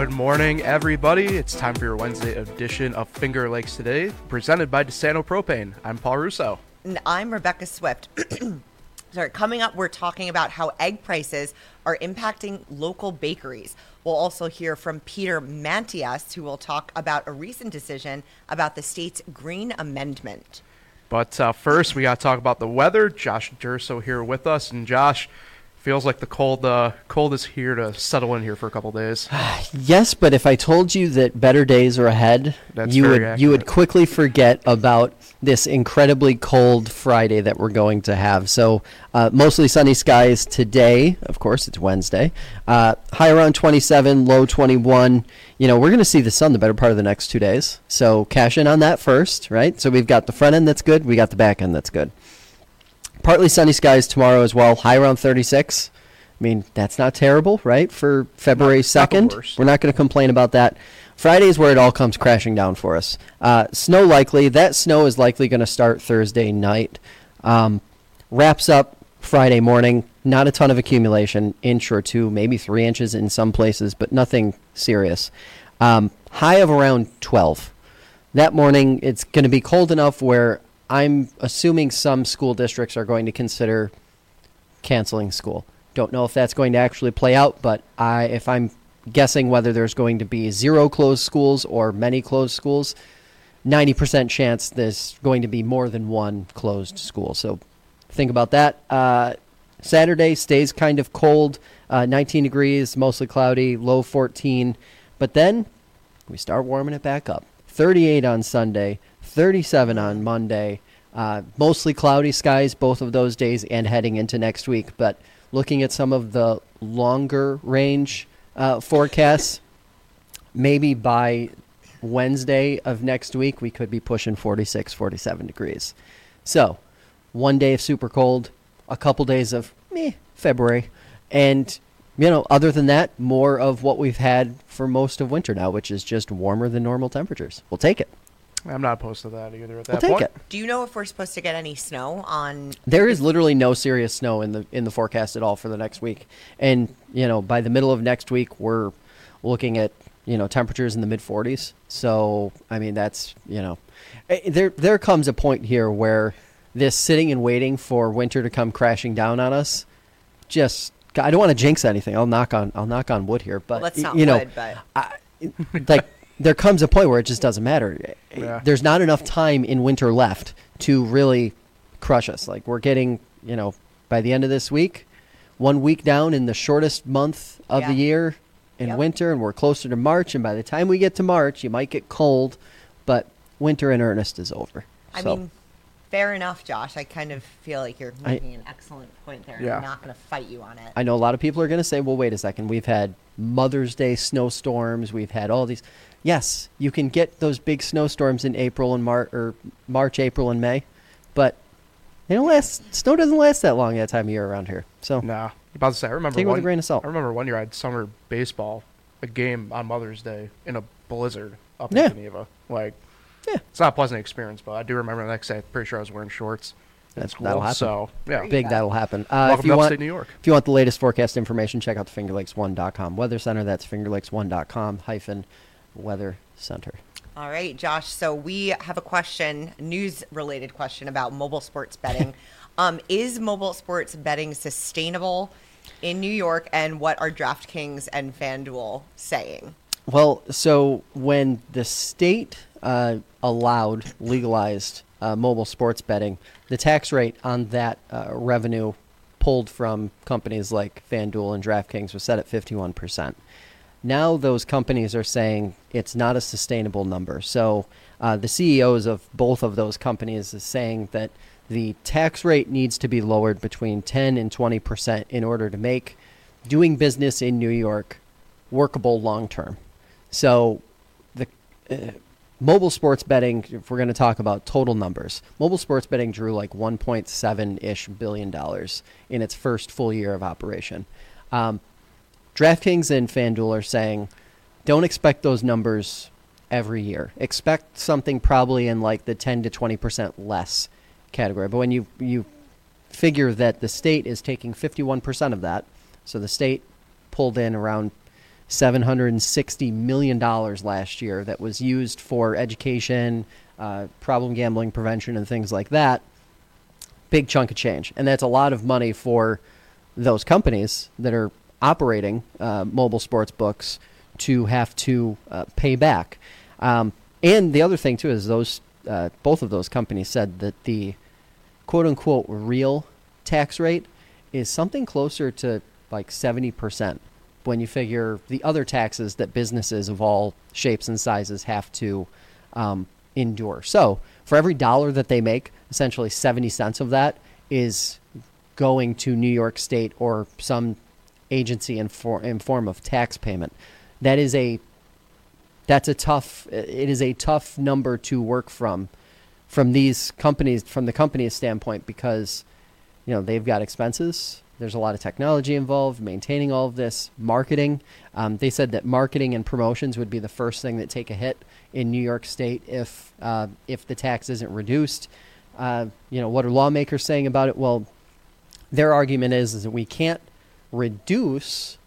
Good morning, everybody. It's time for your Wednesday edition of Finger Lakes Today, presented by DeSanto Propane. I'm Paul Russo. And I'm Rebecca Swift. Sorry, coming up, we're talking about how egg prices are impacting local bakeries. We'll also hear from Peter Mantius, who will talk about a recent decision about the state's green amendment. But uh, first, we got to talk about the weather. Josh Durso here with us. And Josh, feels like the cold uh, cold is here to settle in here for a couple days. Yes, but if I told you that better days are ahead, That's you would you would quickly forget about this incredibly cold Friday that we're going to have. So uh, mostly sunny skies today. Of course, it's Wednesday. Uh, high around 27, low 21. You know, we're going to see the sun the better part of the next two days. So cash in on that first, right? So we've got the front end that's good. We got the back end that's good. Partly sunny skies tomorrow as well. High around 36. I mean, that's not terrible, right? For February Not- not 2nd. worst. We're not going to complain about that. Friday is where it all comes crashing down for us. Uh, snow likely. That snow is likely going to start Thursday night. Um, wraps up Friday morning. Not a ton of accumulation, inch or two, maybe three inches in some places, but nothing serious. Um, high of around 12. That morning, it's going to be cold enough where I'm assuming some school districts are going to consider canceling school. Don't know if that's going to actually play out, but I, if I'm guessing whether there's going to be zero closed schools or many closed schools, 90% chance there's going to be more than one closed school. So think about that. Uh, Saturday stays kind of cold, uh, 19 degrees, mostly cloudy, low 14. But then we start warming it back up. 38 on Sunday, 37 on Monday. Uh, mostly cloudy skies both of those days and heading into next week. But looking at some of the longer range uh, forecasts, maybe by Wednesday of next week, we could be pushing 46, 47 degrees. So, one day of super cold, a couple days of meh, February, and you know, other than that, more of what we've had for most of winter now, which is just warmer than normal temperatures. We'll take it. I'm not opposed to that either. At that We'll take point, it. Do you know if we're supposed to get any snow on? There is literally no serious snow in the in the forecast at all for the next week, and you know, by the middle of next week, we're looking at you know temperatures in the mid 40s. So I mean, that's you know, eh, there there comes a point here where this sitting and waiting for winter to come crashing down on us, just I don't want to jinx anything. I'll knock on I'll knock on wood here, but Well, that's not you know, wood, but- I, like there comes a point where it just doesn't matter. Yeah. There's not enough time in winter left to really crush us. Like we're getting, you know, by the end of this week, one week down in the shortest month of the year in Yep. winter, and we're closer to March. And by the time we get to March, you might get cold, but winter in earnest is over. I So, mean, fair enough, Josh. I kind of feel like you're I- making an excellent point there. Yeah. I'm not going to fight you on it. I know a lot of people are going to say, well, wait a second. We've had Mother's Day snowstorms. We've had all these. Yes, you can get those big snowstorms in April and March, or March, April, and May, but they don't last. Snow doesn't last that long that time of year around here. So no. About to say, I remember Take it with one, a grain of salt. I remember one year I had summer baseball, a game on Mother's Day in a blizzard up Yeah. in Geneva. Like, Yeah. it's not a pleasant experience, but I do remember the next day. I'm pretty sure I was wearing shorts. That's- school, that'll happen. So yeah, big that'll happen. Uh, Welcome if you to want, upstate New York. if you want the latest forecast information, check out the FingerLakes1.com weather center. That's FingerLakes1.com hyphen weather center. All right, Josh. So we have a question, news-related question about mobile sports betting. um, is mobile sports betting sustainable in New York, and what are DraftKings and FanDuel saying? Well, so when the state uh, allowed, legalized uh, mobile sports betting, the tax rate on that uh, revenue pulled from companies like FanDuel and DraftKings was set at 51%. Now those companies are saying it's not a sustainable number. So uh, the CEOs of both of those companies is saying that the tax rate needs to be lowered between 10 and 20% in order to make doing business in New York workable long term. So the uh, mobile sports betting, if we're going to talk about total numbers, mobile sports betting drew like 1.7 ish billion dollars in its first full year of operation. Um, DraftKings and FanDuel are saying don't expect those numbers every year. Expect something probably in like the 10 to 20% less category. But when you you figure that the state is taking 51% of that, so the state pulled in around $760 million last year that was used for education, uh, problem gambling prevention, and things like that. Big chunk of change. And that's a lot of money for those companies that are operating uh, mobile sports books to have to uh, pay back. Um, and the other thing, too, is those uh, both of those companies said that the quote unquote real tax rate is something closer to like 70% when you figure the other taxes that businesses of all shapes and sizes have to um, endure. So, for every dollar that they make, essentially 70 cents of that is going to New York State or some agency in, for, in form of tax payment. That is a that's a tough it is a tough number to work from from these companies from the company's standpoint because you know they've got expenses there's a lot of technology involved, maintaining all of this, marketing. Um, they said that marketing and promotions would be the first thing that take a hit in New York State if uh, if the tax isn't reduced. Uh, you know, what are lawmakers saying about it? Well, their argument is, is that we can't reduce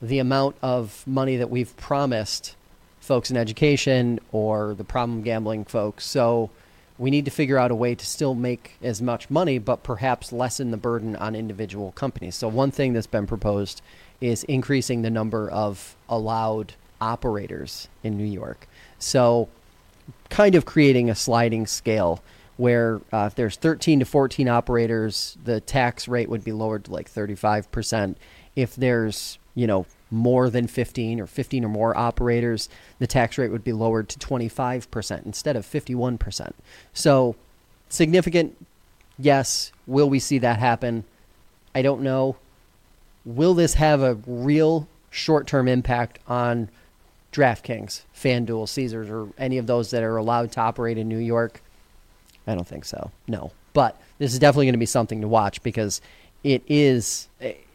the amount of money that we've promised folks in education or the problem gambling folks. So we need to figure out a way to still make as much money, but perhaps lessen the burden on individual companies. So, one thing that's been proposed is increasing the number of allowed operators in New York. So, kind of creating a sliding scale where uh, if there's 13 to 14 operators, the tax rate would be lowered to like 35%. If there's, you know, more than 15 or 15 or more operators, the tax rate would be lowered to 25% instead of 51%. So, significant, yes. Will we see that happen? I don't know. Will this have a real short term impact on DraftKings, FanDuel, Caesars, or any of those that are allowed to operate in New York? I don't think so. No. But this is definitely going to be something to watch because it is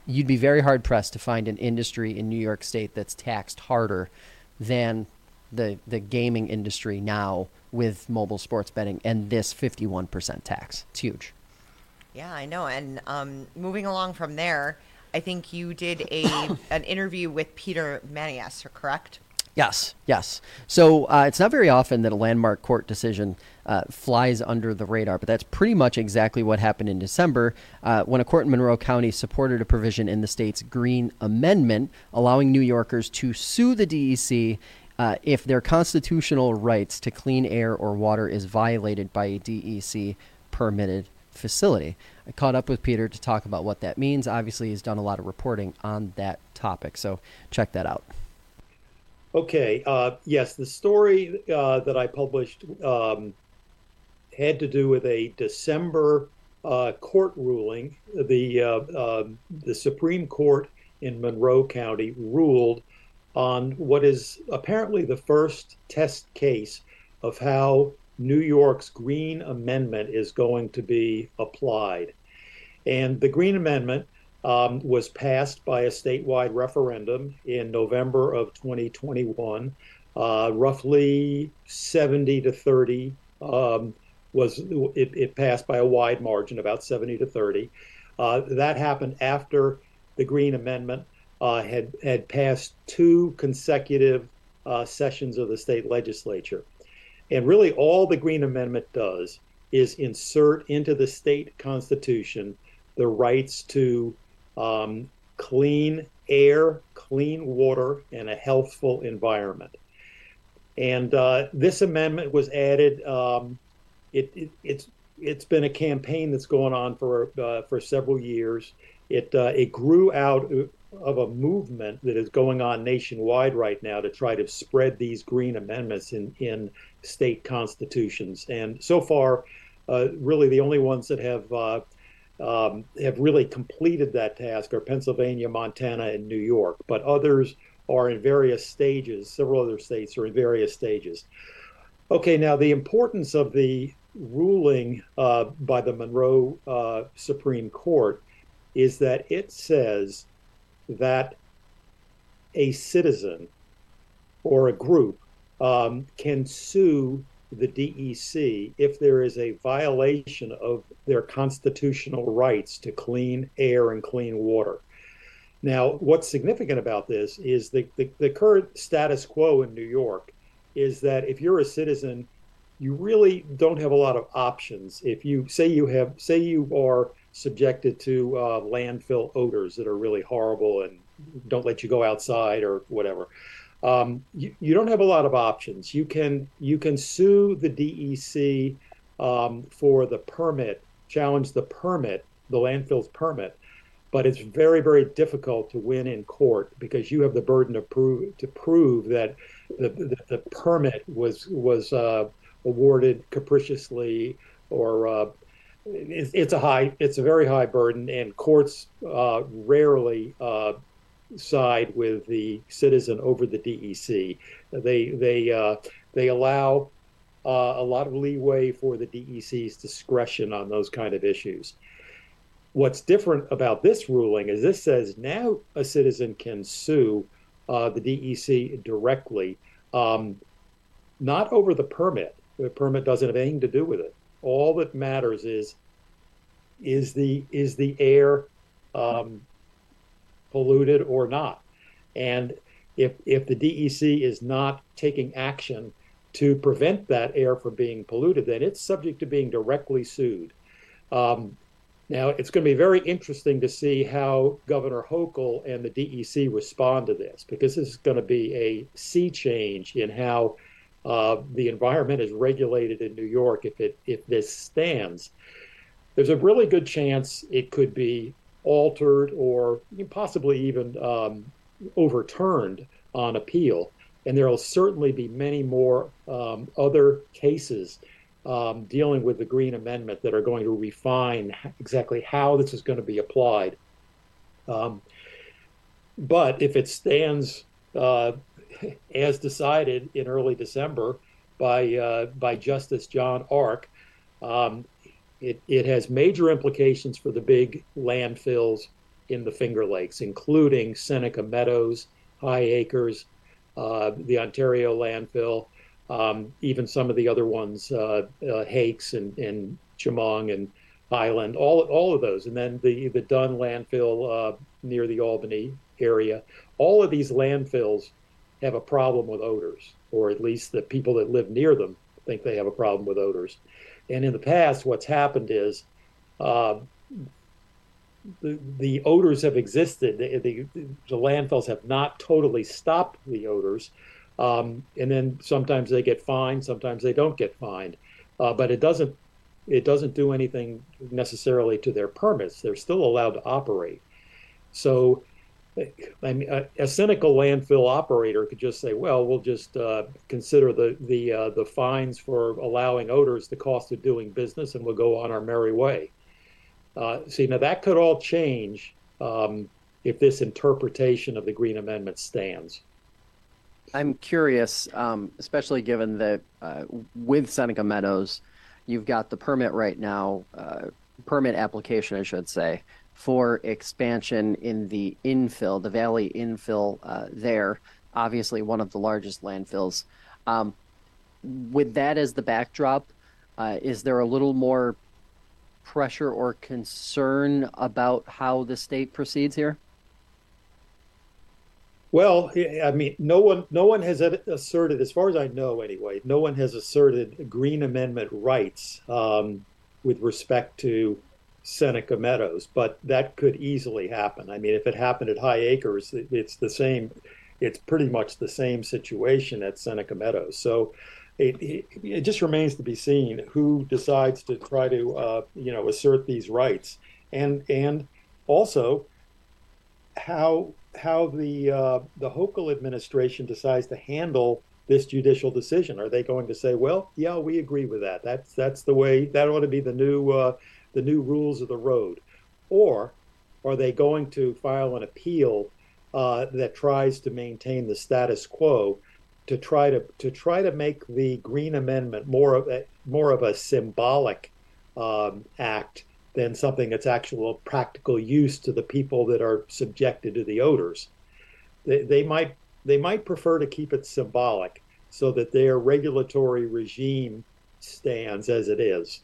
you'd be very hard pressed to find an industry in New York State that's taxed harder than the the gaming industry now with mobile sports betting and this 51% tax. It's huge. Yeah, I know. And um, moving along from there, I think you did a an interview with Peter Mantius, correct? Yes, yes. So uh, it's not very often that a landmark court decision uh, flies under the radar, but that's pretty much exactly what happened in December uh, when a court in Monroe County supported a provision in the state's Green Amendment allowing New Yorkers to sue the DEC uh, if their constitutional rights to clean air or water is violated by a DEC permitted facility. I caught up with Peter to talk about what that means. Obviously, he's done a lot of reporting on that topic, so check that out. Okay. Uh, yes, the story uh, that I published um, had to do with a December uh, court ruling. The uh, um, the Supreme Court in Monroe County ruled on what is apparently the first test case of how New York's Green Amendment is going to be applied. And the Green Amendment um, was passed by a statewide referendum in November of 2021. Uh, roughly 70 to 30 um, was it, it, passed by a wide margin, about 70 to 30. Uh, that happened after the Green Amendment uh, had had passed two consecutive uh, sessions of the state legislature, and really all the Green Amendment does is insert into the state constitution the rights to um, clean air, clean water, and a healthful environment. And uh, this amendment was added. Um, it, it, it's it's been a campaign that's going on for uh, for several years. It uh, it grew out of a movement that is going on nationwide right now to try to spread these green amendments in in state constitutions. And so far, uh, really the only ones that have uh, um, have really completed that task are Pennsylvania, Montana, and New York, but others are in various stages. Several other states are in various stages. Okay, now the importance of the ruling uh, by the Monroe uh, Supreme Court is that it says that a citizen or a group um, can sue the DEC if there is a violation of their constitutional rights to clean air and clean water. Now, what's significant about this is the, the, the current status quo in New York is that if you're a citizen, you really don't have a lot of options. If you say you have, say you are subjected to uh, landfill odors that are really horrible and don't let you go outside or whatever, um, you, you don't have a lot of options. You can you can sue the DEC um, for the permit, challenge the permit, the landfill's permit, but it's very very difficult to win in court because you have the burden of prove to prove that the, the, the permit was was uh, awarded capriciously or uh, it's, a high it's a very high burden and courts uh, rarely uh, side with the citizen over the DEC. They they uh, they allow uh, a lot of leeway for the DEC's discretion on those kind of issues. What's different about this ruling is this says now a citizen can sue uh, the DEC directly, um, not over the permit. The permit doesn't have anything to do with it. All that matters is is the is the air um, polluted or not. And if, if the DEC is not taking action to prevent that air from being polluted, then it's subject to being directly sued. Um, now, it's going to be very interesting to see how Governor Hochul and the DEC respond to this, because this is going to be a sea change in how uh, the environment is regulated in New York if it if this stands. There's a really good chance it could be altered or possibly even um, overturned on appeal. And there will certainly be many more um, other cases um, dealing with the Green Amendment that are going to refine exactly how this is going to be applied. Um, but if it stands uh, as decided in early December by uh, by Justice John Ark, um, it, it has major implications for the big landfills in the Finger Lakes, including Seneca Meadows, High Acres, uh, the Ontario landfill, um, even some of the other ones, uh, uh, Hakes and, and Chemung and Highland, all all of those, and then the the Dunn landfill uh, near the Albany area. All of these landfills have a problem with odors, or at least the people that live near them think they have a problem with odors. And in the past, what's happened is uh, the, the odors have existed. The, the, the, landfills have not totally stopped the odors. Um, and then sometimes they get fined, sometimes they don't get fined. Uh, but it doesn't it doesn't do anything necessarily to their permits. They're still allowed to operate. So I mean, a, a, cynical landfill operator could just say, "Well, we'll just uh, consider the the uh, the fines for allowing odors the cost of doing business, and we'll go on our merry way." Uh, see, now that could all change um, if this interpretation of the Green Amendment stands. I'm curious, um, especially given that uh, with Seneca Meadows, you've got the permit right now, uh, permit application, I should say for expansion in the infill, the valley infill uh, there. Obviously, one of the largest landfills. Um, with that as the backdrop, uh, is there a little more pressure or concern about how the state proceeds here? Well, I mean, no one, no one has asserted, as far as I know, anyway, no one has asserted Green Amendment rights um, with respect to Seneca Meadows, but that could easily happen. I mean, if it happened at High Acres, it's the same. It's pretty much the same situation at Seneca Meadows. So it, it, it just remains to be seen who decides to try to uh, you know assert these rights, and and also how how the uh, the Hochul administration decides to handle this judicial decision. Are they going to say, well, yeah, we agree with that. That's that's the way that ought to be the new uh, the new rules of the road? Or are they going to file an appeal uh, that tries to maintain the status quo to try to to try to make the Green Amendment more of a more of a symbolic um, act than something that's actual practical use to the people that are subjected to the odors? They, they might they might prefer to keep it symbolic so that their regulatory regime stands as it is.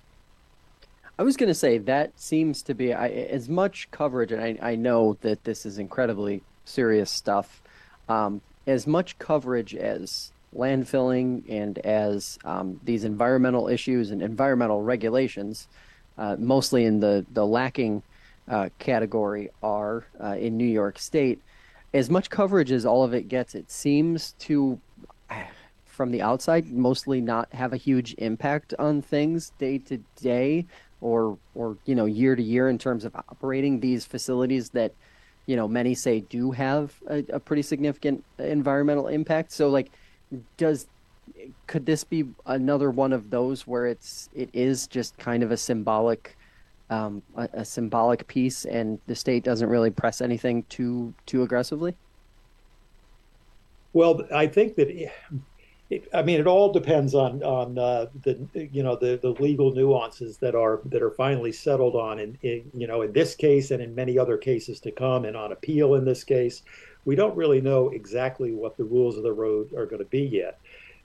I was going to say that seems to be I, as much coverage, and I, I know that this is incredibly serious stuff. Um, as much coverage as landfilling and as um, these environmental issues and environmental regulations, uh, mostly in the the lacking uh, category, are uh, in New York State. As much coverage as all of it gets, it seems to from the outside mostly not have a huge impact on things day to day or or you know year to year in terms of operating these facilities that you know many say do have a, a pretty significant environmental impact. So like does could this be another one of those where it's it is just kind of a symbolic um, a, a symbolic piece and the state doesn't really press anything too too aggressively? Well i think that I mean, it all depends on on uh, the you know the the legal nuances that are that are finally settled on, in, in you know in this case and in many other cases to come, and on appeal in this case, we don't really know exactly what the rules of the road are going to be yet.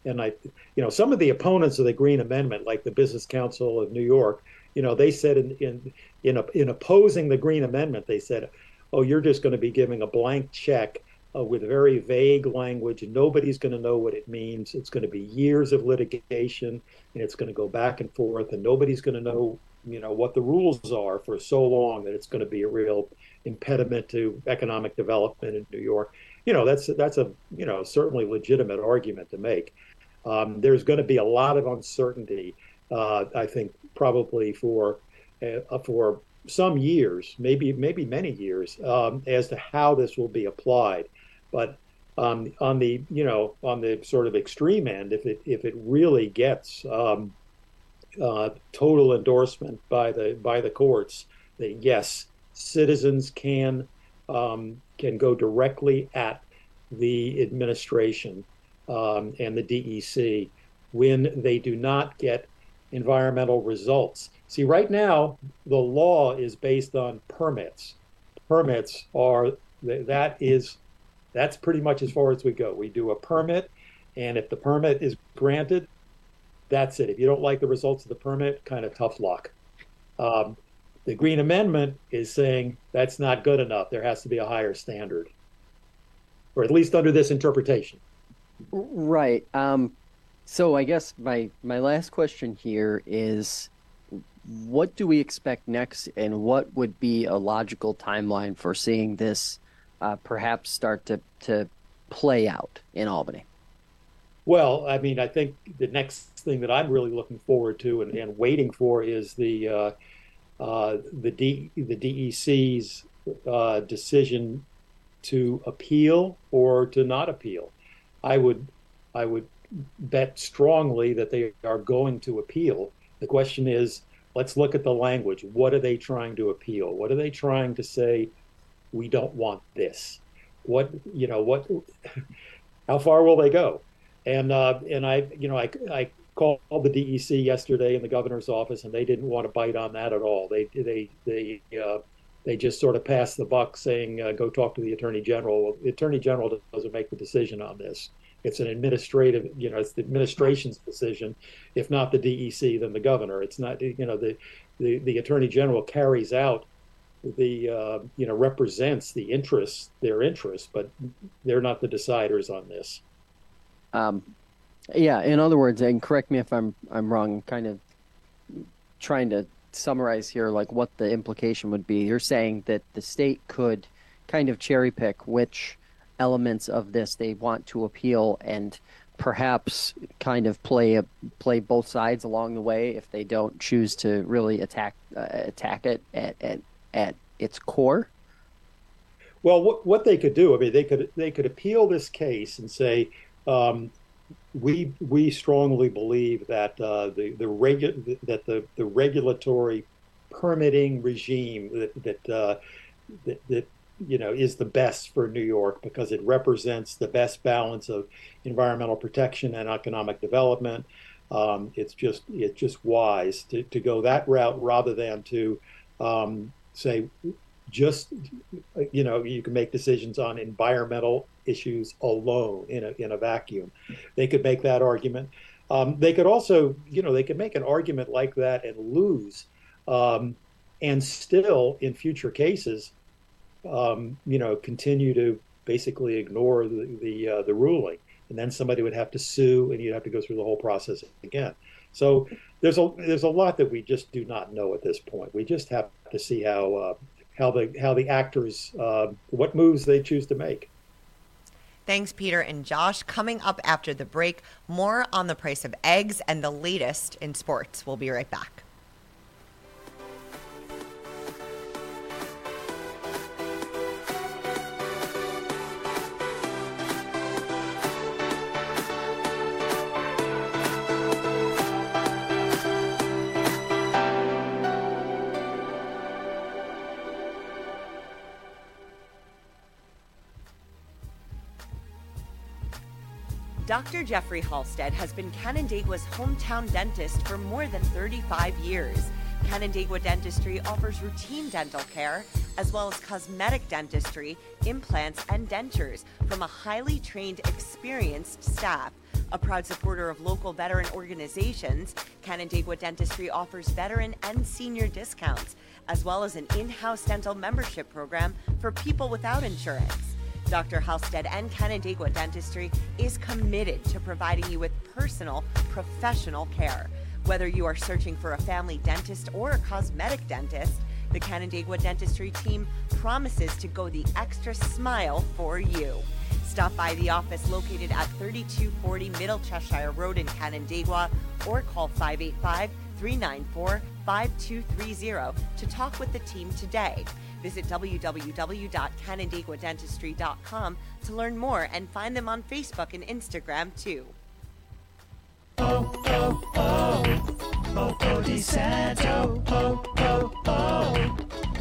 And I, you know, some of the opponents of the Green Amendment, like the Business Council of New York, you know, they said in in in, in opposing the Green Amendment, they said, "Oh, you're just going to be giving a blank check." Uh, with very vague language. Nobody's going to know what it means. It's going to be years of litigation, and it's going to go back and forth, and nobody's going to know, you know, what the rules are for so long that it's going to be a real impediment to economic development in New York. You know, that's that's a you know certainly legitimate argument to make. Um, there's going to be a lot of uncertainty, uh, I think, probably for uh, for some years, maybe maybe many years, um, as to how this will be applied. But um, on the you know on the sort of extreme end, if it if it really gets um, uh, total endorsement by the by the courts that yes, citizens can um, can go directly at the administration um, and the DEC when they do not get environmental results. See, right now the law is based on permits. Permits are that is that's pretty much as far as we go. We do a permit, and if the permit is granted, that's it. If you don't like the results of the permit, kind of tough luck. Um, the Green Amendment is saying that's not good enough. There has to be a higher standard, or at least under this interpretation. Right. Um, so I guess my my last question here is, what do we expect next, and what would be a logical timeline for seeing this uh, perhaps start to, to play out in Albany? Well, I mean, I think the next thing that I'm really looking forward to and, and waiting for is the uh, uh, the D, the DEC's uh, decision to appeal or to not appeal. I would I would bet strongly that they are going to appeal. The question is, let's look at the language. What are they trying to appeal? What are they trying to say we don't want this. What you know what? How far will they go? And uh, and I you know I I called the DEC yesterday in the governor's office, and they didn't want to bite on that at all. They they they uh, they just sort of passed the buck, saying uh, go talk to the attorney general. Well, the attorney general doesn't make the decision on this. It's an administrative, you know, it's the administration's decision. If not the DEC, then the governor. It's not, you know, the the, the attorney general carries out the uh, you know represents the interests, their interests, but they're not the deciders on this. Um, yeah. In other words, and correct me if I'm I'm wrong. Kind of trying to summarize here, like what the implication would be. You're saying that the state could kind of cherry pick which elements of this they want to appeal and perhaps kind of play a, play both sides along the way if they don't choose to really attack uh, attack it at, at at its core? Well, what, what they could do, I mean, they could they could appeal this case and say, um, we we strongly believe that uh, the the regu- that the, the regulatory permitting regime that that, uh, that that you know is the best for New York because it represents the best balance of environmental protection and economic development. Um, it's just it's just wise to, to go that route rather than to um, say just you know you can make decisions on environmental issues alone in a in a vacuum. They could make that argument. Um, they could also you know they could make an argument like that and lose um, and still in future cases, um, you know, continue to basically ignore the the, uh, the ruling, and then somebody would have to sue, and you'd have to go through the whole process again. So there's a there's a lot that we just do not know at this point. We just have to see how uh, how the how the actors uh, what moves they choose to make. Thanks, Peter and Josh. Coming up after the break, more on the price of eggs and the latest in sports. We'll be right back. Dr. Jeffrey Halstead has been Canandaigua's hometown dentist for more than 35 years. Canandaigua Dentistry offers routine dental care as well as cosmetic dentistry, implants, and dentures from a highly trained, experienced staff. A proud supporter of local veteran organizations, Canandaigua Dentistry offers veteran and senior discounts, as well as an in house dental membership program for people without insurance. Dr. Halstead and Canandaigua Dentistry is committed to providing you with personal, professional care. Whether you are searching for a family dentist or a cosmetic dentist, the Canandaigua Dentistry team promises to go the extra smile for you. Stop by the office located at 3240 Middle Cheshire Road in Canandaigua or call 585 394 5230 to talk with the team today. Visit www.canandaiguadentistry.com to learn more and find them on Facebook and Instagram too. Oh, oh, oh. Oh, oh.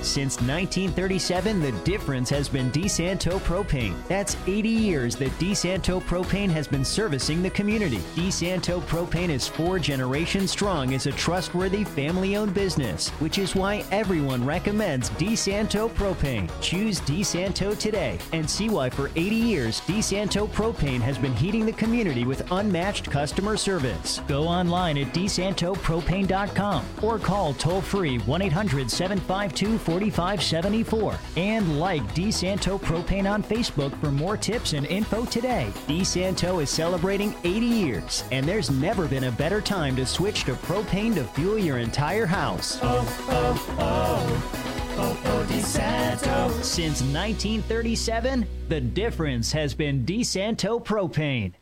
Since 1937, the difference has been DeSanto Propane. That's 80 years that DeSanto Propane has been servicing the community. DeSanto Propane is four generations strong as a trustworthy family owned business, which is why everyone recommends DeSanto Propane. Choose DeSanto today and see why for 80 years DeSanto Propane has been heating the community with unmatched customer service. Go online at DeSantoPropane.com or call toll free free 1 800 752 4574. And like DeSanto Propane on Facebook for more tips and info today. DeSanto is celebrating 80 years, and there's never been a better time to switch to propane to fuel your entire house. Oh, oh, oh. Oh, oh, DeSanto. Since 1937, the difference has been DeSanto Propane.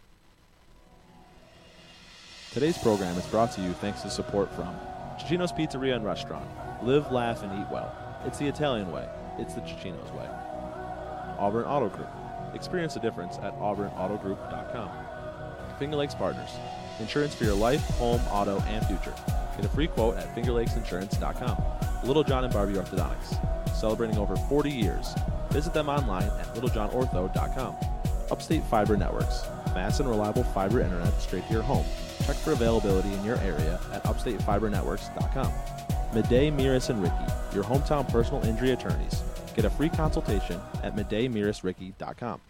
Today's program is brought to you thanks to support from Cicino's Pizzeria and Restaurant. Live, laugh, and eat well. It's the Italian way. It's the Cicino's way. Auburn Auto Group. Experience the difference at auburnautogroup.com. Finger Lakes Partners. Insurance for your life, home, auto, and future. Get a free quote at fingerlakesinsurance.com. Little John and Barbie Orthodontics. Celebrating over 40 years. Visit them online at littlejohnortho.com. Upstate Fiber Networks. Fast and reliable fiber internet straight to your home. Check for availability in your area at upstatefibernetworks.com. Midday, Miras, and Ricky, your hometown personal injury attorneys. Get a free consultation at middaymirasricky.com.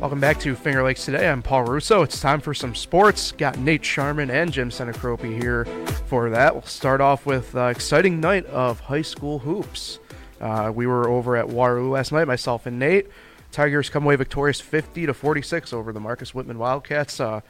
Welcome back to Finger Lakes today. I'm Paul Russo. It's time for some sports. Got Nate Sharman and Jim Sinicropi here for that. We'll start off with uh, exciting night of high school hoops. Uh, we were over at Waterloo last night, myself and Nate. Tigers come away victorious 50 to 46 over the Marcus Whitman Wildcats. Uh,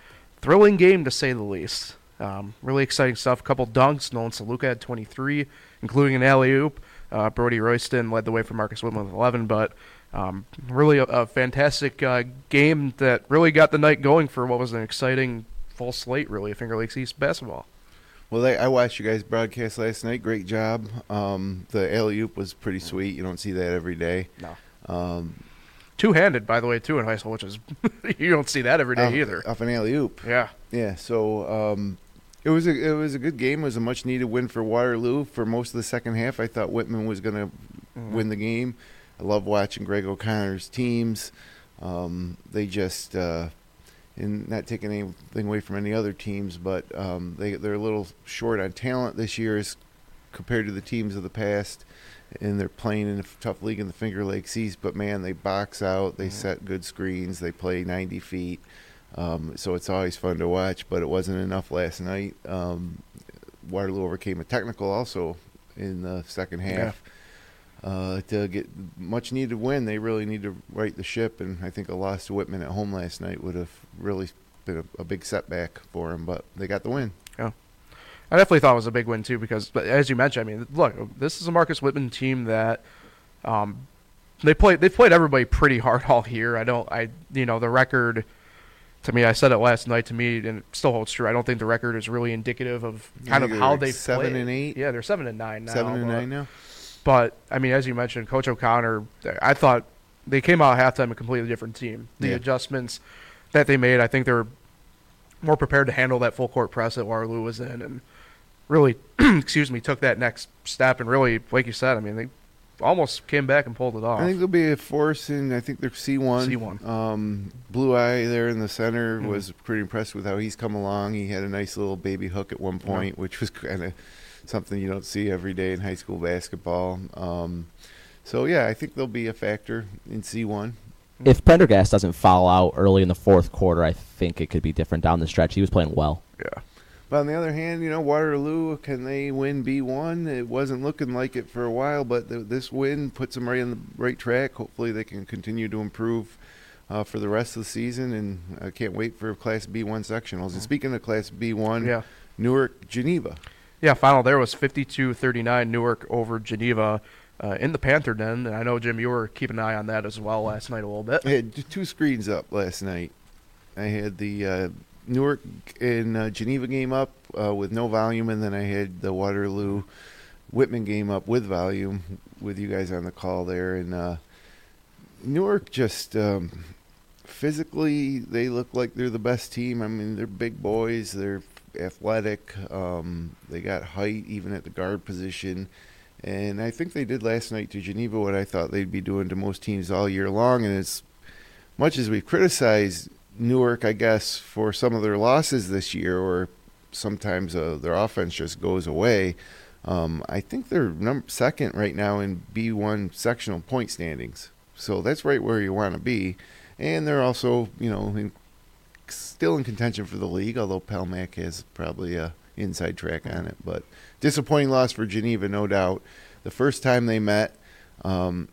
thrilling game to say the least. Um, really exciting stuff. A couple dunks. Nolan Saluka had 23, including an alley oop. Uh, Brody Royston led the way for Marcus Whitman with 11, but um, really a, a fantastic uh, game that really got the night going for what was an exciting full slate, really, of Finger Lakes East basketball. Well, they, I watched you guys broadcast last night. Great job. Um, the alley oop was pretty sweet. You don't see that every day. No. Um, Two handed, by the way, too in high school, which is you don't see that every day off, either. Off an alley oop. Yeah. Yeah. So um, it was a it was a good game. It was a much needed win for Waterloo for most of the second half. I thought Whitman was going to mm-hmm. win the game. I love watching Greg O'Connor's teams. Um, they just uh, and not taking anything away from any other teams, but um, they they're a little short on talent this year as compared to the teams of the past and they're playing in a tough league in the Finger Lakes East. But man, they box out, they mm-hmm. set good screens, they play 90 feet. Um, so it's always fun to watch, but it wasn't enough last night. Um, Waterloo overcame a technical also in the second half uh, to get much needed win. They really need to right the ship, and I think a loss to Whitman at home last night would have really been a, a big setback for them. But they got the win. I definitely thought it was a big win too because, but as you mentioned, I mean, look, this is a Marcus Whitman team that um, they play. They've played everybody pretty hard all year. I don't. I you know the record. To me, I said it last night. To me, and it still holds true. I don't think the record is really indicative of kind of how they're they seven played. and eight? Yeah, they're seven and nine now. Seven and but- nine now. But I mean, as you mentioned, Coach O'Connor, I thought they came out at halftime a completely different team. The Yeah. adjustments that they made, I think they were more prepared to handle that full court press that Waterloo was in, and really, excuse me, took that next step and really, like you said, I mean, they almost came back and pulled it off. I think there'll be a force in. I think they're C one. C1. Um, Blue Eye there in the center Mhm. was pretty impressed with how he's come along. He had a nice little baby hook at one point, which was kind of something you don't see every day in high school basketball. Um, so yeah, I think they'll be a factor in C one. If Pendergast doesn't foul out early in the fourth quarter, I think it could be different down the stretch. He was playing well. yeah. But on the other hand, you know, Waterloo, can they win B1? It wasn't looking like it for a while, but th- this win puts them right on the right track. Hopefully, they can continue to improve uh, for the rest of the season, and I can't wait for Class B1 sectionals. And speaking of Class B1, Yeah. Newark, Geneva. Yeah, final there was 52-39 Newark over Geneva uh, in the Panther Den. And I know, Jim, you were keeping an eye on that as well last night a little bit. I had two screens up last night. I had the uh, Newark and uh, Geneva game up uh, with no volume, and then I had the Waterloo Whitman game up with volume with you guys on the call there. And uh, Newark just um, physically, they look like they're the best team. I mean, they're big boys, they're athletic, um, they got height even at the guard position. And I think they did last night to Geneva what I thought they'd be doing to most teams all year long. And as much as we've criticized Newark, I guess, for some of their losses this year, or sometimes uh, their offense just goes away, um, I think they're num- second right now in B1 sectional point standings. So that's right where you want to be. And they're also, you know, in, still in contention for the league, although Pal-Mac has probably a inside track on it. But disappointing loss for Geneva, no doubt. The first time they met, um,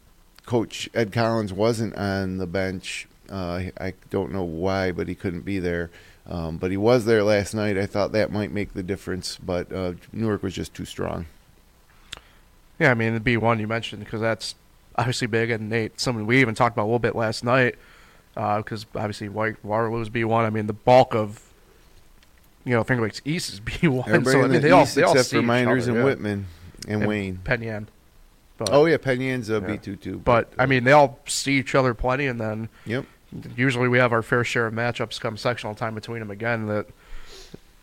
Coach Ed Collins wasn't on the bench. Uh, I- don't know why, but he couldn't be there. Um, but he was there last night. I thought that might make the difference, but uh, Newark was just too strong. Yeah, I mean the B one you mentioned because that's obviously big, and Nate, something we even talked about a little bit last night because obviously White Waterloo's B one. I mean the bulk of you know Finger Lakes East is B one. Everybody So I mean the they all East they all except see for Miners and yeah. Whitman and, Wayne. Penn Yan. But, oh yeah, Penn Yan's a Yeah. B two too. but I mean they all see each other plenty, and then yep. Usually we have our fair share of matchups come sectional time between them again that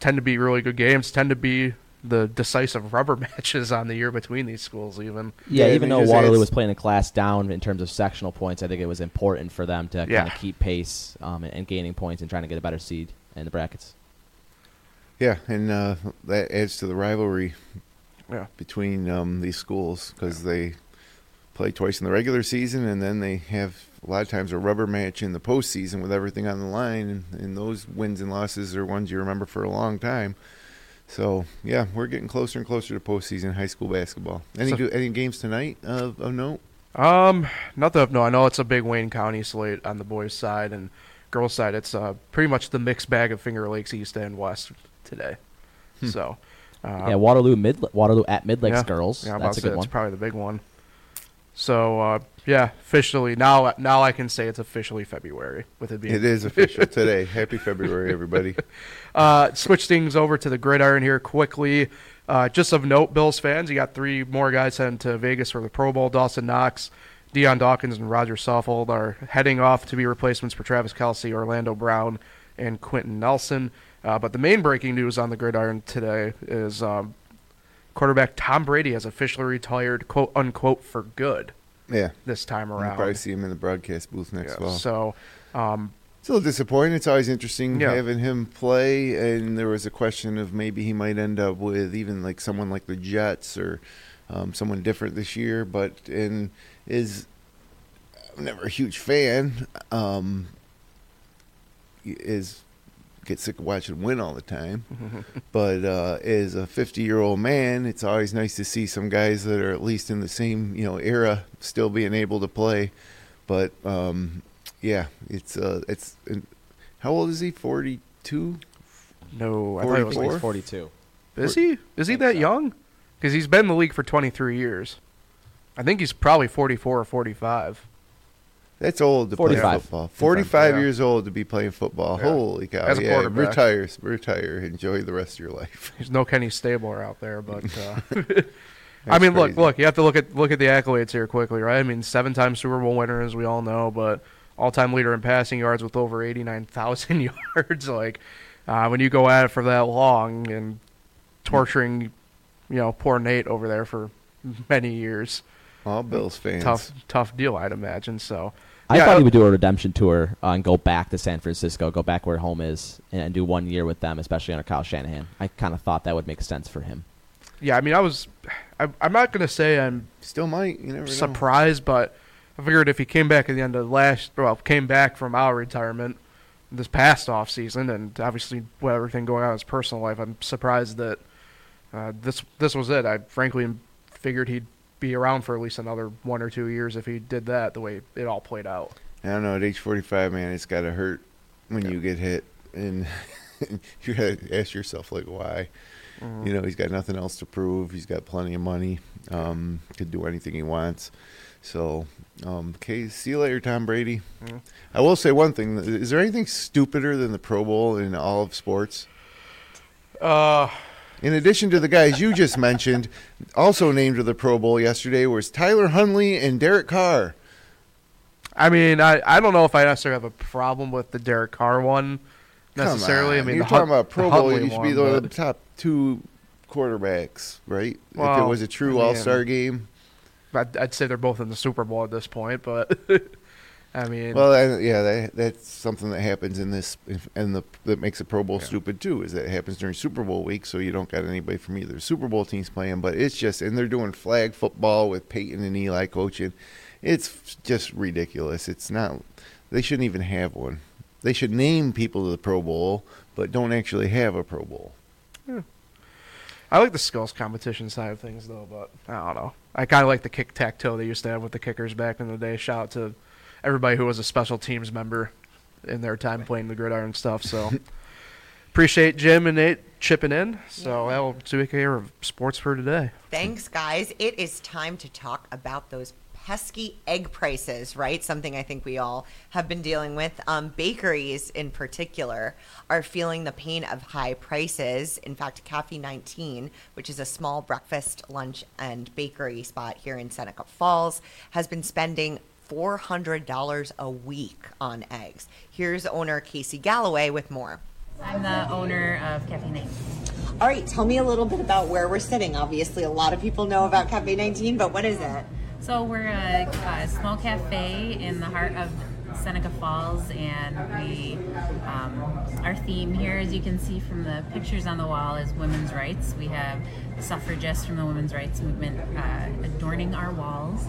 tend to be really good games, tend to be the decisive rubber matches on the year between these schools even. Yeah, Yeah, even though just Waterloo was playing a class down in terms of sectional points, I think it was important for them to Yeah. kind of keep pace um, and gaining points and trying to get a better seed in the brackets. Yeah, and uh, that adds to the rivalry Yeah. between um, these schools because they play twice in the regular season, and then they have a lot of times a rubber match in the postseason with everything on the line, and, and those wins and losses are ones you remember for a long time. So yeah, we're getting closer and closer to postseason high school basketball. Any So- any games tonight of, of note? Um, not that no, I know it's a big Wayne County slate on the boys' side and girls' side. It's uh, pretty much the mixed bag of Finger Lakes East and West today. So, uh, yeah, Waterloo mid Waterloo at Mid Lakes yeah. girls. Yeah, That's a about to say good It's one. probably the big one. So uh, yeah, officially now now I can say it's officially February with it being It is official today. Happy February, everybody. Uh, switch things over to the gridiron here quickly. Uh, just of note, Bills fans, you got three more guys heading to Vegas for the Pro Bowl. Dawson Knox, Dion Dawkins, and Rodger Saffold are heading off to be replacements for Travis Kelce, Orlando Brown, and Quenton Nelson. Uh, but the main breaking news on the gridiron today is um, quarterback Tom Brady has officially retired, quote unquote, for good Yeah, this time around. probably see him in the broadcast booth next Yeah, fall. So, um, It's a little disappointing. It's always interesting Yeah. having him play, and there was a question of maybe he might end up with even like someone like the Jets or um, someone different this year. But and is I'm never a huge fan. Um, is get sick of watching them win all the time. but uh, as a 50 year old man, it's always nice to see some guys that are at least in the same you know era still being able to play. But um, yeah, it's uh, it's how old is he? 42. No, I thought it was like 42. Is he? Is he that so. young? Because he's been in the league for 23 years. I think he's probably 44 or 45. That's old to 45. play football. 45 Yeah. years old to be playing football. Yeah. Holy cow. As a yeah, quarterback. retire, retire, enjoy the rest of your life. There's no Kenny Stabler out there, but uh, I mean, look, look. You have to look at look at the accolades here quickly, right? I mean, seven-time Super Bowl winner, as we all know, but all-time leader in passing yards with over 89,000 yards. Like uh, when you go at it for that long and torturing, you know, poor Nate over there for many years, All Bills fans. tough, tough deal, I'd imagine. So. I yeah, thought he would do a redemption tour uh, and go back to San Francisco, go back where home is, and do one year with them, especially under Kyle Shanahan. I kind of thought that would make sense for him. Yeah, I mean, I was. I, I'm not gonna say I'm Still might. You never know. surprised, but I figured if he came back at the end of last, well, came back from our retirement this past off season, and obviously with everything going on in his personal life, I'm surprised that uh, this this was it. I frankly figured he'd be around for at least another one or two years if he did that the way it all played out. I don't know. At age 45, man, it's got to hurt when you get hit. And you got to ask yourself, like, why? Mm-hmm. You know, he's got nothing else to prove. He's got plenty of money. Um, could do anything he wants. So, um, okay, see you later, Tom Brady. Mhm. I will say one thing. Is there anything stupider than the Pro Bowl in all of sports? Uh, In addition to the guys you just mentioned, also named to the Pro Bowl yesterday was Tyler Huntley and Derek Carr. I mean, I, I don't know if I necessarily have a problem with the Derek Carr one necessarily. I mean, you're the talking about Pro Bowl. You should be one, the but- top two quarterbacks, right? if it was a true All Star game. I'd, I'd say they're both in the Super Bowl at this point, but I mean, Well, I, yeah, that, that's something that happens in this, and the that makes the Pro Bowl stupid too. Is that it happens during Super Bowl week, so you don't got anybody from either Super Bowl teams playing. But it's just, and they're doing flag football with Peyton and Eli coaching. It's just ridiculous. It's not. They shouldn't even have one. They should name people to the Pro Bowl, but don't actually have a Pro Bowl. Yeah. I like the skills competition side of things though, but I don't know. I kind of like the kick tack toe they used to have with the kickers back in the day. Shout out to everybody who was a special teams member in their time playing the gridiron stuff. So appreciate Jim and Nate chipping in. So that will take care of sports for today. Thanks, guys. It is time to talk about those pesky egg prices, right? Something I think we all have been dealing with. Um, bakeries, in particular, are feeling the pain of high prices. In fact, Cafe 19, which is a small breakfast, lunch, and bakery spot here in Seneca Falls, has been spending $400 a week on eggs. Here's owner Casey Galloway with more. I'm the owner of Cafe 19. All right, tell me a little bit about where we're sitting. Obviously, a lot of people know about Cafe 19, but what is it? So we're a, a small cafe in the heart of Seneca Falls, and we um, our theme here, as you can see from the pictures on the wall, is women's rights. We have suffragists from the women's rights movement uh, adorning our walls.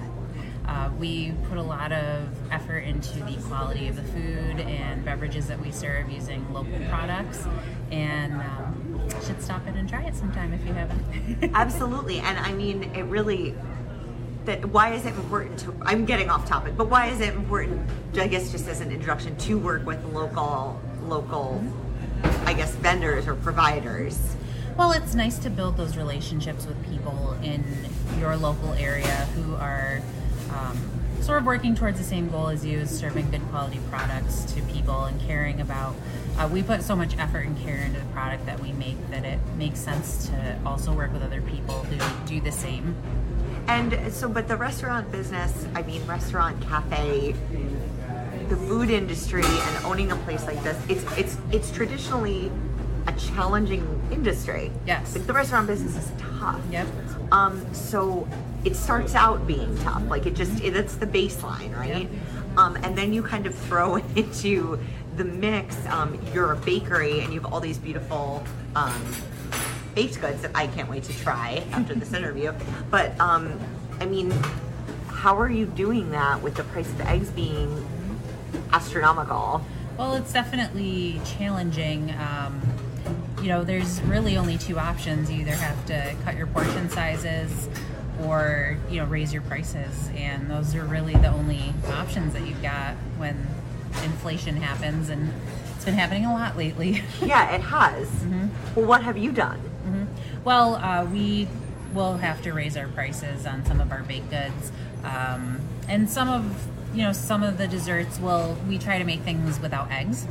Uh, we put a lot of effort into the quality of the food and beverages that we serve using local products, and um, should stop in and try it sometime if you haven't. Absolutely, and I mean, it really. That why is it important to? I'm getting off topic, but why is it important? I guess just as an introduction to work with local, local, I guess vendors or providers. Well, it's nice to build those relationships with people in your local area who are um, sort of working towards the same goal as you, is serving good quality products to people and caring about. Uh, we put so much effort and care into the product that we make that it makes sense to also work with other people who do the same. And so, but the restaurant business, I mean, restaurant, cafe, the food industry, and owning a place like this, it's it's it's traditionally a challenging industry. Yes. Like the restaurant business is tough. Yep. Um, so it starts out being tough. Like it just it, that's the baseline, right? Um, and then you kind of throw into the mix. Um, you're a bakery, and you have all these beautiful um, baked goods that I can't wait to try after this interview. But um, I mean, how are you doing that with the price of eggs being astronomical? Well, it's definitely challenging. Um, you know, there's really only two options. You either have to cut your portion sizes or, you know, raise your prices. And those are really the only options that you've got when inflation happens. And it's been happening a lot lately. Yeah, it has. Well, what have you done? Well, uh, we will have to raise our prices on some of our baked goods, um, and some of you know some of the desserts. Will we try to make things without eggs?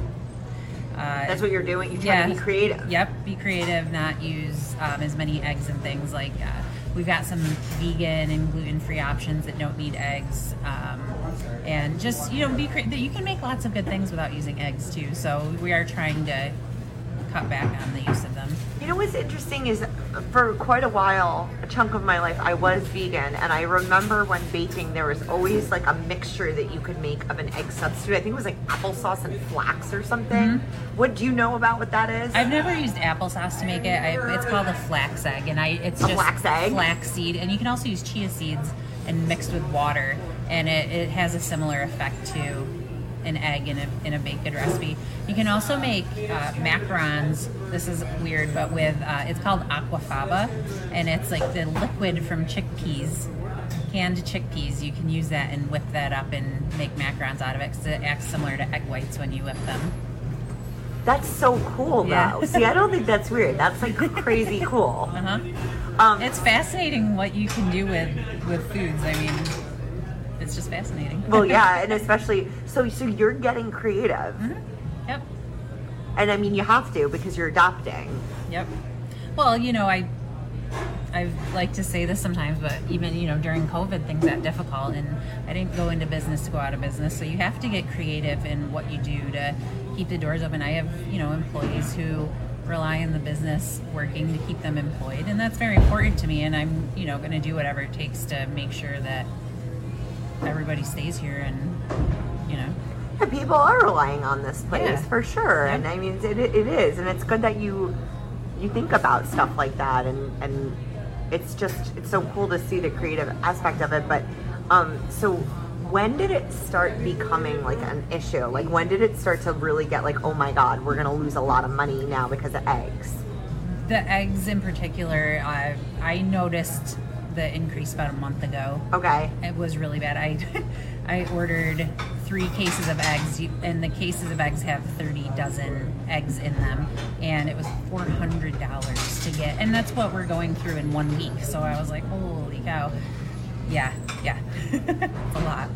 Uh, That's what you're doing. You're trying to be creative. Yep, be creative. Not use um, as many eggs and things like. Uh, we've got some vegan and gluten-free options that don't need eggs, um, and just you know be creative. You can make lots of good things without using eggs too. So we are trying to cut back on the use of them. You know what's interesting is for quite a while, a chunk of my life, I was vegan, and I remember when baking, there was always like a mixture that you could make of an egg substitute. I think it was like applesauce and flax or something. What do you know about what that is? I've never used applesauce to make it. I, it's called a flax egg, and I it's A just flax egg? flax seed, and you can also use chia seeds and mixed with water, and it, it has a similar effect to an egg in a in a baked good recipe. You can also make uh, macarons. This is weird, but with uh, it's called aquafaba, and it's like the liquid from chickpeas. Canned chickpeas, you can use that and whip that up and make macarons out of it 'cause it acts similar to egg whites when you whip them. That's so cool, Yeah. though. See, I don't think that's weird. That's like crazy cool. Uh-huh. Um, It's fascinating what you can do with with foods. I mean, it's just fascinating. well, yeah, and especially so. So you're getting creative, Yep. And I mean you have to because you're adopting. Yep. Well, you know, I I like to say this sometimes, but even you know during COVID, things got difficult, and I didn't go into business to go out of business. So you have to get creative in what you do to keep the doors open. I have you know employees who rely on the business working to keep them employed, and that's very important to me. And I'm you know going to do whatever it takes to make sure that everybody stays here, and you know. Yeah, people are relying on this place Yeah. for sure, Yeah. and I mean it, it is, and it's good that you you think about stuff like that, and and it's just it's so cool to see the creative aspect of it. But um, so when did it start becoming like an issue? Like when did it start to really get like, oh my god, we're gonna lose a lot of money now because of eggs? The eggs in particular, I I noticed the increase about a month ago. Okay. It was really bad. I I ordered three cases of eggs, and the cases of eggs have 30 dozen eggs in them, and it was $400 to get, and that's what we're going through in one week. So I was like, holy cow. Yeah, yeah. it's a lot.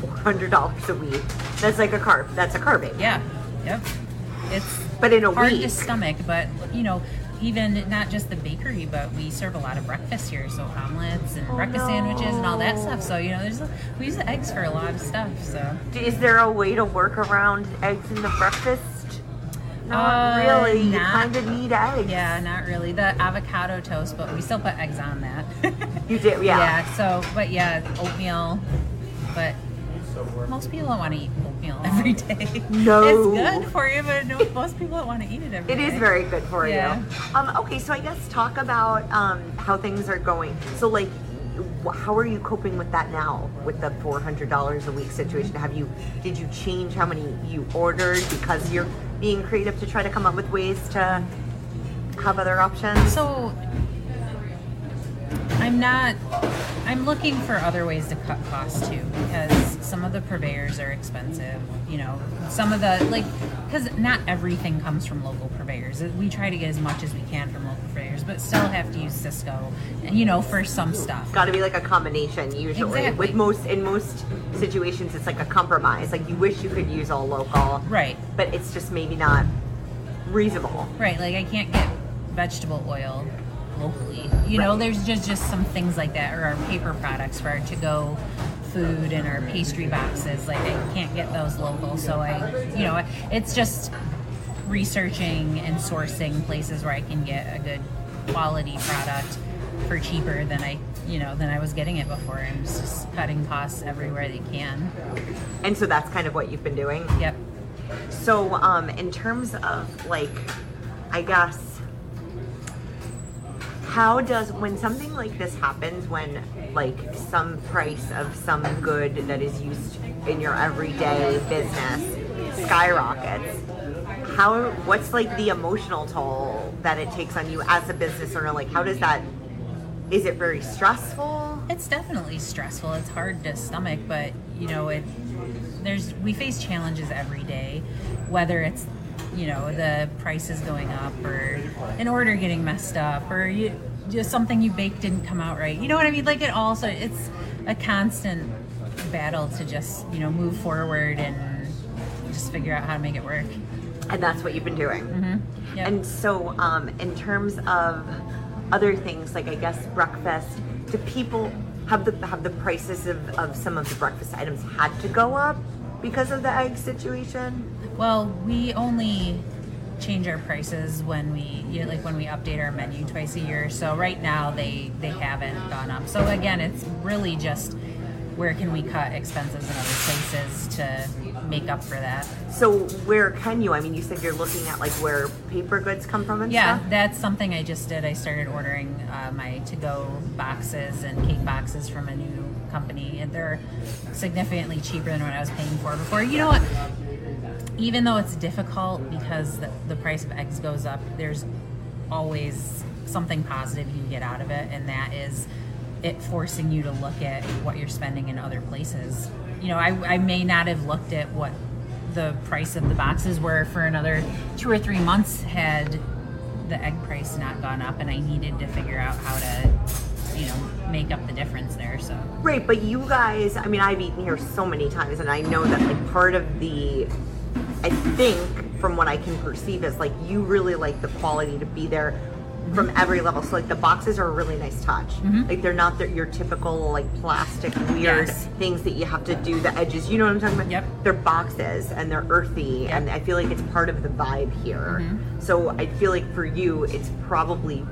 $400 a week. That's like a carb. That's a carving. Yeah, yep. It's But in a hard week. to stomach, but you know, even not just the bakery, but we serve a lot of breakfast here, so omelets and breakfast sandwiches and all that stuff. So you know, there's we use the eggs for a lot of stuff. So Is there a way to work around eggs in the breakfast? Not Uh, really. You kind of need eggs. yeah, not really the avocado toast, but we still put eggs on that. You did, yeah. yeah. So, but yeah, oatmeal, but. Most people don't want to eat oatmeal every day. No. it's good for you, but no, most people don't want to eat it every It day. is very good for Yeah. you. Um, okay, so I guess talk about um, how things are going. So, like, how are you coping with that now with the four hundred dollars a week situation? Have you did you change how many you ordered because you're being creative to try to come up with ways to have other options? So I'm not. I'm looking for other ways to cut costs too, because some of the purveyors are expensive. You know, some of the like, because not everything comes from local purveyors. Uh, we try to get as much as we can from local purveyors, but still have to use Sysco, and you know, for some stuff. Got to be like a combination usually. Exactly. With most in most situations, it's like a compromise. Like you wish you could use all local, Right. but it's just maybe not reasonable. Right, like I can't get vegetable oil locally. You know, there's just just some things like that, or our paper products for our to-go food and our pastry boxes. Like I can't get those local, so I, you know, it's just researching and sourcing places where I can get a good quality product for cheaper than I, you know, than I was getting it before, and it's just cutting costs everywhere they can. And so that's kind of what you've been doing. Yep. So, um, in terms of like, I guess, how does when something like this happens, when like some price of some good that is used in your everyday business skyrockets. How what's like the emotional toll that it takes on you as a business owner? Like how does that is it very stressful? It's definitely stressful. It's hard to stomach, but you know, it there's we face challenges every day, whether it's you know the prices going up or an order getting messed up or you just something you baked didn't come out right. You know what I mean? Like it also it's a constant battle to just you know move forward and just figure out how to make it work. And that's what you've been doing. Mm-hmm. Yep. And so, um, in terms of other things, like I guess breakfast, do people have the have the prices of, of some of the breakfast items had to go up because of the egg situation? Well, we only change our prices when we you know, like when we update our menu twice a year. So right now they they haven't gone up. So again, it's really just where can we cut expenses in other places to make up for that. So where can you? I mean, you said you're looking at like where paper goods come from and Yeah, stuff. Yeah, that's something I just did. I started ordering uh, my to-go boxes and cake boxes from a new company, and they're significantly cheaper than what I was paying for before. You know what? Even though it's difficult because the, the price of eggs goes up, there's always something positive you can get out of it, and that is it forcing you to look at what you're spending in other places. You know, I, I may not have looked at what the price of the boxes were for another two or three months had the egg price not gone up, and I needed to figure out how to, you know, make up the difference there. So Right, but you guys, I mean, I've eaten here so many times, and I know that like part of the, I think from what I can perceive is like you really like the quality to be there from mm-hmm. every level. So like the boxes are a really nice touch. Mm-hmm. Like they're not the, your typical like plastic weird Yes. things that you have to do the edges. You know what I'm talking about? Yep. They're boxes and they're earthy, and I feel like it's part of the vibe here. Mm-hmm. So I feel like for you, it's probably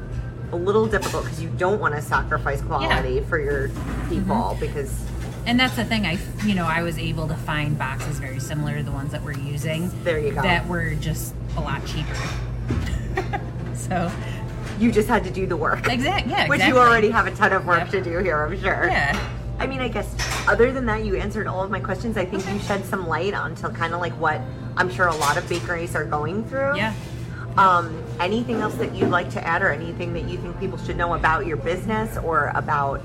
a little difficult because you don't want to sacrifice quality for your people because and that's the thing. I, you know, I was able to find boxes very similar to the ones that we're using. There you go. That were just a lot cheaper. so you just had to do the work. exact, yeah, Which exactly. you already have a ton of work Yep. to do here, I'm sure. Yeah. I mean, I guess other than that, you answered all of my questions. I think you shed some light onto kind of like what I'm sure a lot of bakeries are going through. Yeah. Um, anything else that you'd like to add, or anything that you think people should know about your business, or about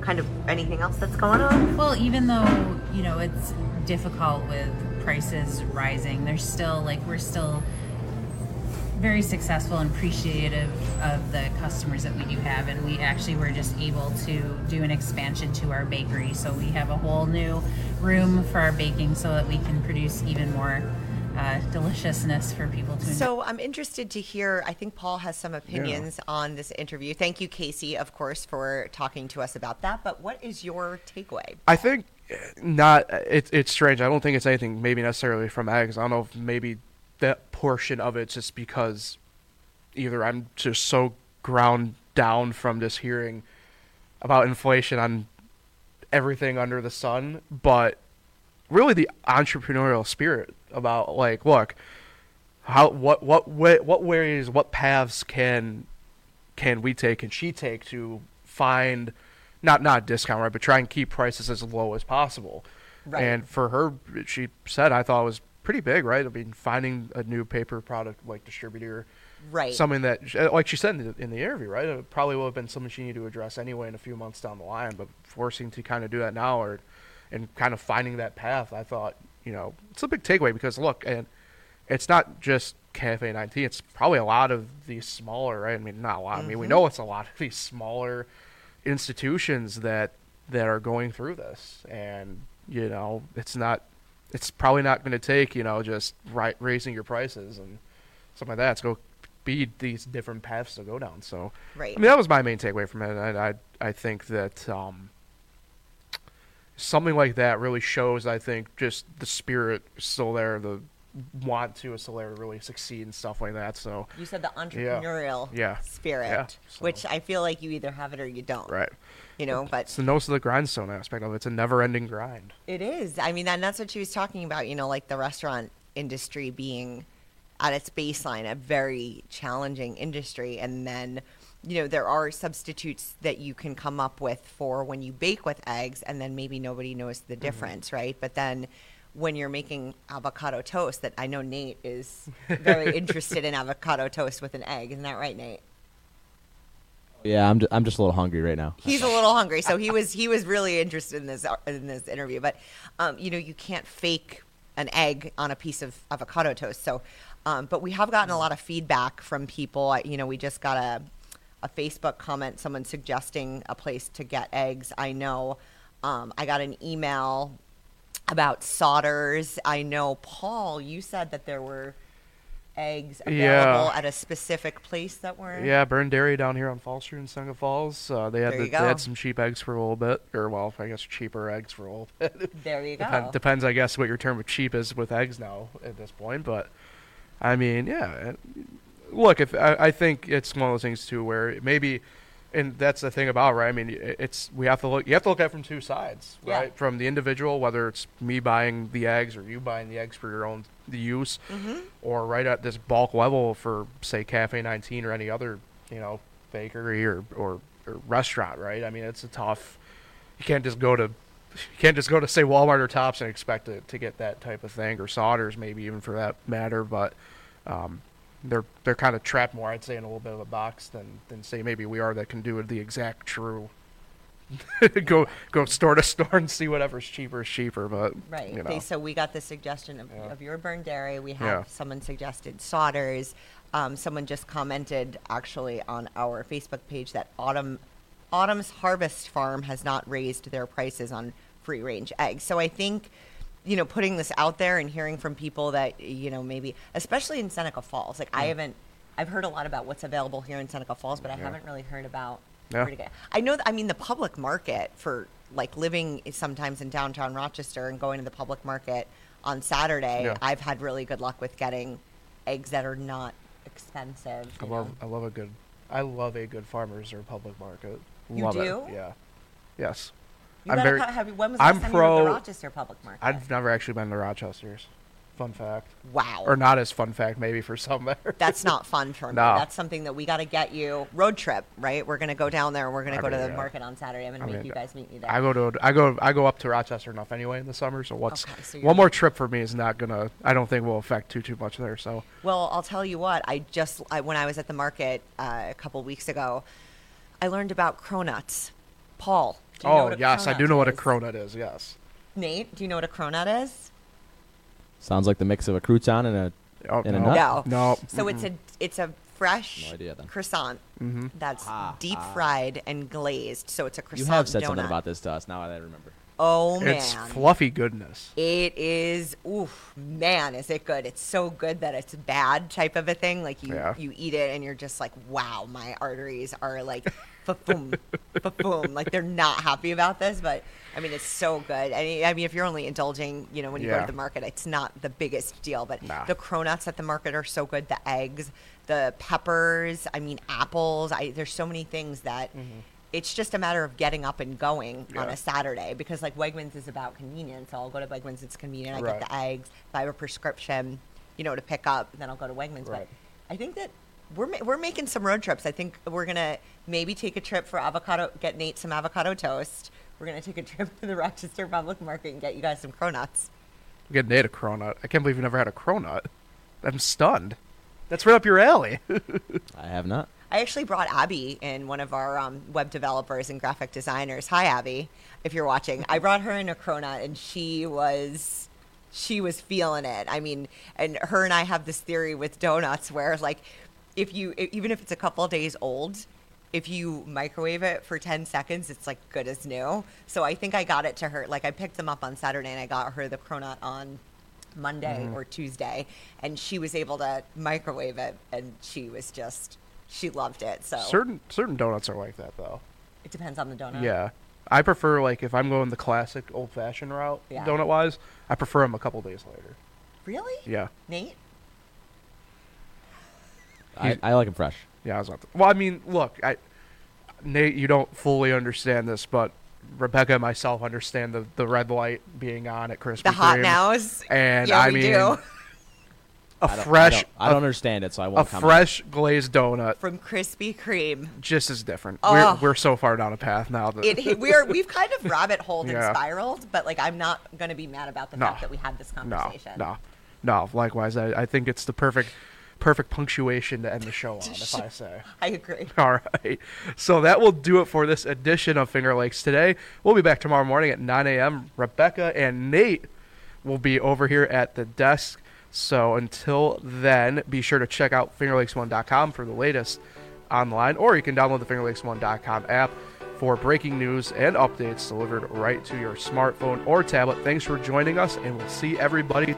kind of anything else that's going on? Well, even though you know it's difficult with prices rising, there's still like we're still very successful and appreciative of the customers that we do have, and we actually were just able to do an expansion to our bakery, so we have a whole new room for our baking, so that we can produce even more uh, deliciousness for people to enjoy. So I'm interested to hear. I think Paul has some opinions on this interview. Thank you, Casey, of course, for talking to us about that. But what is your takeaway? I think uh, not. It's it's strange. I don't think it's anything maybe necessarily from eggs. I don't know if maybe that portion of it's just because either I'm just so ground down from just hearing about inflation on everything under the sun, but really the entrepreneurial spirit about like, look, how what what what ways, what paths can can we take and she take to find not not discount right, but try and keep prices as low as possible. Right. And for her, she said I thought it was pretty big, right? I mean, finding a new paper product like distributor, Right. something that, uh, like she said in the, in the interview, right? It probably will have been something she needed to address anyway in a few months down the line, but forcing to kind of do that now or and kind of finding that path, I thought, you know, it's a big takeaway because look, and it's not just Cafe 19. It's probably a lot of these smaller, right? I mean, not a lot. I mean, we know it's a lot of these smaller institutions that that are going through this, and you know, it's not. It's probably not going to take you know just right raising your prices and something like that. It's go be these different paths to go down. So, Right. I mean, that was my main takeaway from it. I I, I think that um, something like that really shows. I think just the spirit still there. The want to still there to really succeed and stuff like that. So, You said the entrepreneurial Yeah. spirit, Yeah, so- which I feel like you either have it or you don't. right. You know, but It's the nose of the grindstone aspect of it. It's a never-ending grind. It is. I mean, and that's what she was talking about, you know, like the restaurant industry being at its baseline, a very challenging industry. And then, you know, there are substitutes that you can come up with for when you bake with eggs, and then maybe nobody knows the difference, right? But then when you're making avocado toast that I know Nate is very interested in avocado toast with an egg. Isn't that right, Nate? Yeah, I'm, ju- I'm just a little hungry right now. He's a little hungry, so he was he was really interested in this in this interview. But um, you know, you can't fake an egg on a piece of avocado toast. So, um, but we have gotten a lot of feedback from people. I- You know, we just got a a Facebook comment, someone suggesting a place to get eggs. I know. Um, I got an email about Sauders. I know, Paul, you said that there were eggs available Yeah. at a specific place that were. Yeah, Byrne Dairy down here on Fall Street in Seneca Falls. Uh, they had the, they had some cheap eggs for a little bit, or well, I guess cheaper eggs for a little bit. There you go. Depends, I guess, what your term of cheap is with eggs now at this point. But I mean, yeah. Look, if I, I think it's one of those things too, where maybe, and that's the thing about right. I mean, it's we have to look. You have to look at it from two sides, Yeah. right? From the individual, whether it's me buying the eggs or you buying the eggs for your own use, Mm-hmm. or right at this bulk level for say Cafe 19 or any other you know bakery or or, or restaurant, right? I mean, it's a tough. You can't just go to you can't just go to say Walmart or Tops and expect to, to get that type of thing or Sauders maybe even for that matter, but um, they're they're kind of trapped more, I'd say, in a little bit of a box than than say maybe we are that can do the exact true. go go store to store and see whatever's cheaper is cheaper, but Right. You know. They, so we got the suggestion of, Yeah. of your Byrne Dairy. We have Yeah. someone suggested Sauders. Um, someone just commented actually on our Facebook page that Autumn Autumn's Harvest Farm has not raised their prices on free range eggs. So I think you know putting this out there and hearing from people that you know maybe especially in Seneca Falls. Like I haven't I've heard a lot about what's available here in Seneca Falls, but I haven't really heard about Yeah. where to get. I know. th- I mean, the public market for like living sometimes in downtown Rochester and going to the public market on Saturday. Yeah. I've had really good luck with getting eggs that are not expensive. I love know. I love a good I love a good farmers or public market. You love do? It. Yeah. Yes. You I'm very. have when was the I'm last time you were the pro- Rochester public market? I've never actually been to Rochester's. Fun fact. wow. Or not as fun fact maybe for some. That's not fun for me. No. That's something that we got to get you road trip, right? We're gonna go down there and we're gonna I go to the yeah. market on Saturday. I'm gonna I make mean, you guys meet me there. I go to I go I go up to Rochester enough anyway in the summer. So what's Okay, so one more trip for me is not gonna. I don't think will affect too too much there. So Well, I'll tell you what. I just I, when I was at the market uh, a couple weeks ago, I learned about cronuts. Paul. Do you oh what yes, I do cronut know what a is? cronut is. Yes. Nate, do you know what a cronut is? Sounds like the mix of a crouton and a. Oh, In a no. nut? No. No. So it's a it's a fresh No idea then. croissant Mm-hmm. that's Ah, deep ah. fried and glazed. So it's a croissant. You have said donut. something about this to us. Now I remember. Oh man. It's fluffy goodness. It is, oof, man, is it good? It's so good that it's bad type of a thing. Like you, Yeah. you eat it and you're just like, wow, my arteries are like, boom, boom. Like they're not happy about this, but I mean, it's so good. I mean, I mean, if you're only indulging, you know, when you go to the market, it's not the biggest deal, but Nah. the cronuts at the market are so good. The eggs, the peppers, I mean, apples. I, there's so many things that mm-hmm. It's just a matter of getting up and going on Mm-hmm. A Saturday because like Wegmans is about convenience. So I'll go to Wegmans, it's convenient. I Right. get the eggs. If I have a prescription, you know, to pick up, then I'll go to Wegmans. Right. But I think that we're ma- we're making some road trips. I think we're gonna maybe take a trip for avocado, get Nate some avocado toast. We're gonna take a trip to the Rochester Public Market and get you guys some cronuts. We get Nate a cronut. I can't believe you never had a cronut. I'm stunned. That's right up your alley. I have not. I actually brought Abby in, one of our um, web developers and graphic designers. Hi, Abby, if you're watching. I brought her in a cronut, and she was she was feeling it. I mean, and her and I have this theory with donuts where, like, if you even if it's a couple of days old, if you microwave it for 10 seconds, it's like good as new. So I think I got it to her. Like, I picked them up on Saturday, and I got her the cronut on Monday or Tuesday, and she was able to microwave it, and she was just she loved it. So certain certain donuts are like that though. it depends on the donut. Yeah. I prefer like if I'm going the classic old fashioned route, Yeah. donut wise, I prefer them a couple days later. Really? Yeah. Nate? I, I like them fresh. Yeah, I was not. Well, I mean, look, I, Nate, you don't fully understand this, but Rebecca and myself understand the, the red light being on at Krispy The hot nows. And yeah, I we mean, do. A I don't, fresh, I don't, I don't a- understand it, so I a won't comment. fresh glazed donut From Krispy Kreme. just as different. Oh. We're, we're so far down a path now that It, we're we've kind of rabbit holed Yeah. and spiraled, but like I'm not going to be mad about the No. fact that we had this no, conversation. no, no. Likewise, I, I think it's the perfect, perfect punctuation to end the show on. if I say. I agree. All right. So that will do it for this edition of Finger Lakes today. We'll be back tomorrow morning at 9 a.m. Rebecca and Nate will be over here at the desk. So until then, be sure to check out fingerlakes1.com for the latest online, or you can download the fingerlakes1.com app for breaking news and updates delivered right to your smartphone or tablet. Thanks for joining us, and we'll see everybody.